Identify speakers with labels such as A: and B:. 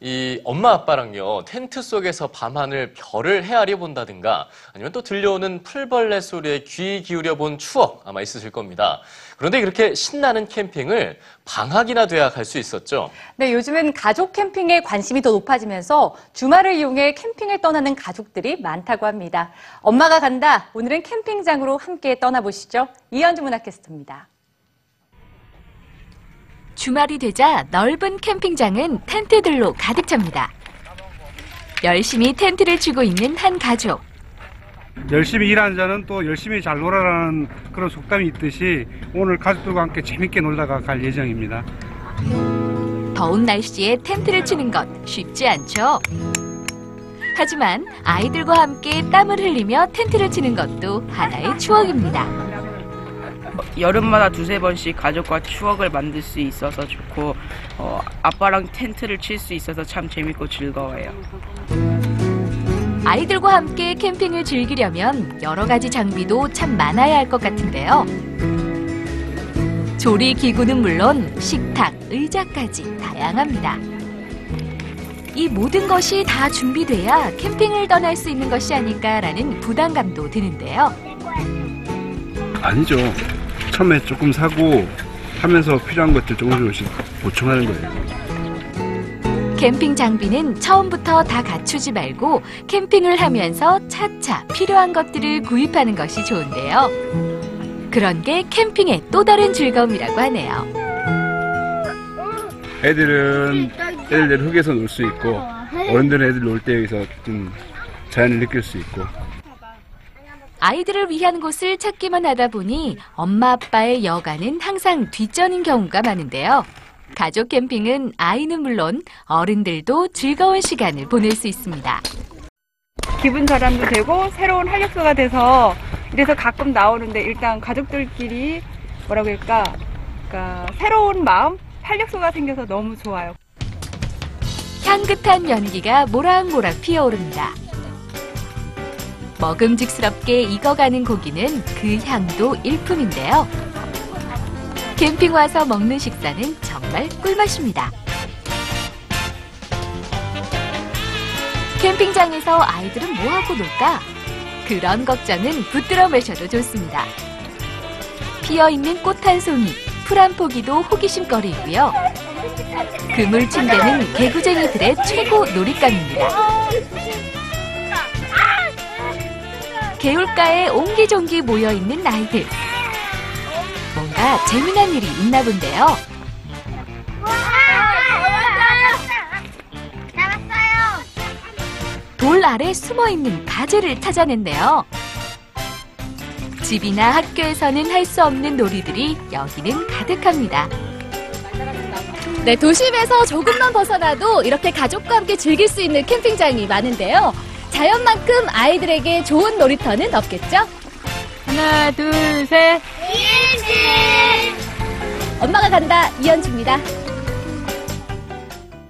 A: 이 엄마 아빠랑요 텐트 속에서 밤하늘 별을 헤아려 본다든가 아니면 또 들려오는 풀벌레 소리에 귀 기울여 본 추억 아마 있으실 겁니다. 그런데 그렇게 신나는 캠핑을 방학이나 돼야 갈 수 있었죠.
B: 네, 요즘은 가족 캠핑에 관심이 더 높아지면서 주말을 이용해 캠핑을 떠나는 가족들이 많다고 합니다. 엄마가 간다. 오늘은 캠핑장으로 함께 떠나보시죠. 이현주 문학캐스터입니다.
C: 주말이 되자 넓은 캠핑장은 텐트들로 가득 찹니다. 열심히 텐트를 치고 있는 한 가족.
D: 열심히 일하는 자는 또 열심히 잘 놀아라는 그런 속담이 있듯이 오늘 가족들과 함께 재밌게 놀다가 갈 예정입니다.
C: 더운 날씨에 텐트를 치는 것 쉽지 않죠? 하지만 아이들과 함께 땀을 흘리며 텐트를 치는 것도 하나의 추억입니다.
E: 여름마다 두세 번씩 가족과 추억을 만들 수 있어서 좋고 어, 아빠랑 텐트를 칠 수 있어서 참 재밌고 즐거워요.
C: 아이들과 함께 캠핑을 즐기려면 여러 가지 장비도 참 많아야 할 것 같은데요. 조리 기구는 물론 식탁, 의자까지 다양합니다. 이 모든 것이 다 준비돼야 캠핑을 떠날 수 있는 것이 아닐까라는 부담감도 드는데요.
D: 아니죠. 처음에 조금 사고 하면서 필요한 것들 조금 조금씩 보충하는 거예요.
C: 캠핑 장비는 처음부터 다 갖추지 말고 캠핑을 하면서 차차 필요한 것들을 구입하는 것이 좋은데요. 그런 게 캠핑의 또 다른 즐거움이라고 하네요.
D: 애들은 애들 흙에서 놀 수 있고 어른들은 애들 놀 때 여기서 좀 자연을 느낄 수 있고
C: 아이들을 위한 곳을 찾기만 하다 보니 엄마 아빠의 여가는 항상 뒷전인 경우가 많은데요. 가족 캠핑은 아이는 물론 어른들도 즐거운 시간을 보낼 수 있습니다.
F: 기분 전환도 되고 새로운 활력소가 돼서 이래서 가끔 나오는데 일단 가족들끼리 뭐라고 할까 그러니까 새로운 마음 활력소가 생겨서 너무 좋아요.
C: 향긋한 연기가 모락모락 피어오릅니다. 먹음직스럽게 익어가는 고기는 그 향도 일품인데요. 캠핑 와서 먹는 식사는 정말 꿀맛입니다. 캠핑장에서 아이들은 뭐하고 놀까? 그런 걱정은 붙들어 매셔도 좋습니다. 피어있는 꽃 한 송이, 풀 한 포기도 호기심거리이고요. 그물 침대는 개구쟁이들의 최고 놀잇감입니다. 개울가에 옹기종기 모여있는 아이들. 뭔가 재미난 일이 있나 본데요. 돌 아래 숨어있는 가재를 찾아낸대요. 집이나 학교에서는 할 수 없는 놀이들이 여기는 가득합니다.
G: 네, 도심에서 조금만 벗어나도 이렇게 가족과 함께 즐길 수 있는 캠핑장이 많은데요. 자연만큼 아이들에게 좋은 놀이터는 없겠죠?
F: 하나 둘 셋.
G: 엄마가 간다 이현주입니다.